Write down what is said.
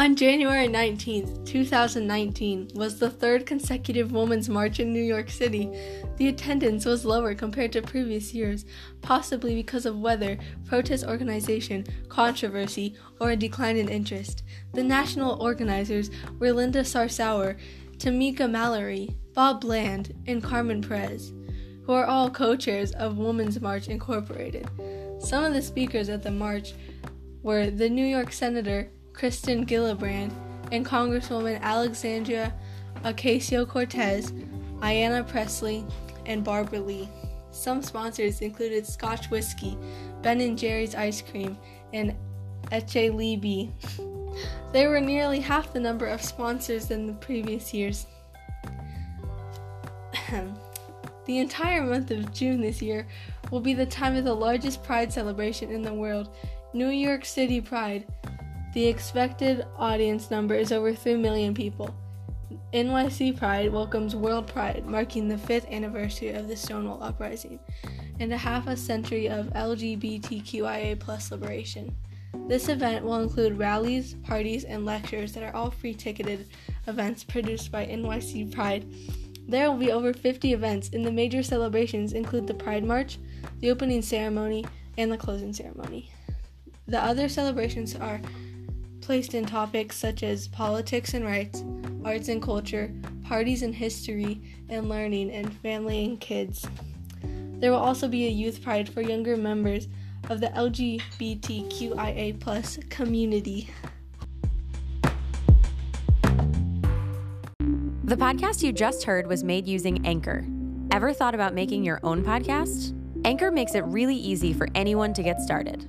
On January 19, 2019, was the third consecutive Women's March in New York City. The attendance was lower compared to previous years, possibly because of weather, protest organization, controversy, or a decline in interest. The national organizers were Linda Sarsour, Tamika Mallory, Bob Bland, and Carmen Perez, who are all co chairs of Women's March Incorporated. Some of the speakers at the march were the New York Senator Kirsten Gillibrand, and Congresswoman Alexandria Ocasio Cortez, Ayanna Pressley, and Barbara Lee. Some sponsors included Scotch Whiskey, Ben and Jerry's Ice Cream, and Eche Libby. There were nearly half the number of sponsors than the previous years. the entire month of June this year will be the time of the largest Pride celebration in the world, New York City Pride. The expected audience number is over 3 million people. NYC Pride welcomes World Pride, marking the fifth anniversary of the Stonewall Uprising and a half a century of LGBTQIA liberation. This event will include rallies, parties, and lectures that are all free ticketed events produced by NYC Pride. There will be over 50 events, and the major celebrations include the Pride March, the opening ceremony, and the closing ceremony. The other celebrations are placed in topics such as politics and rights, arts and culture, parties and history and learning, and family and kids. There will also be a youth pride for younger members of the LGBTQIA community. The podcast you just heard was made using Anchor. Ever thought about making your own podcast? Anchor makes it really easy for anyone to get started.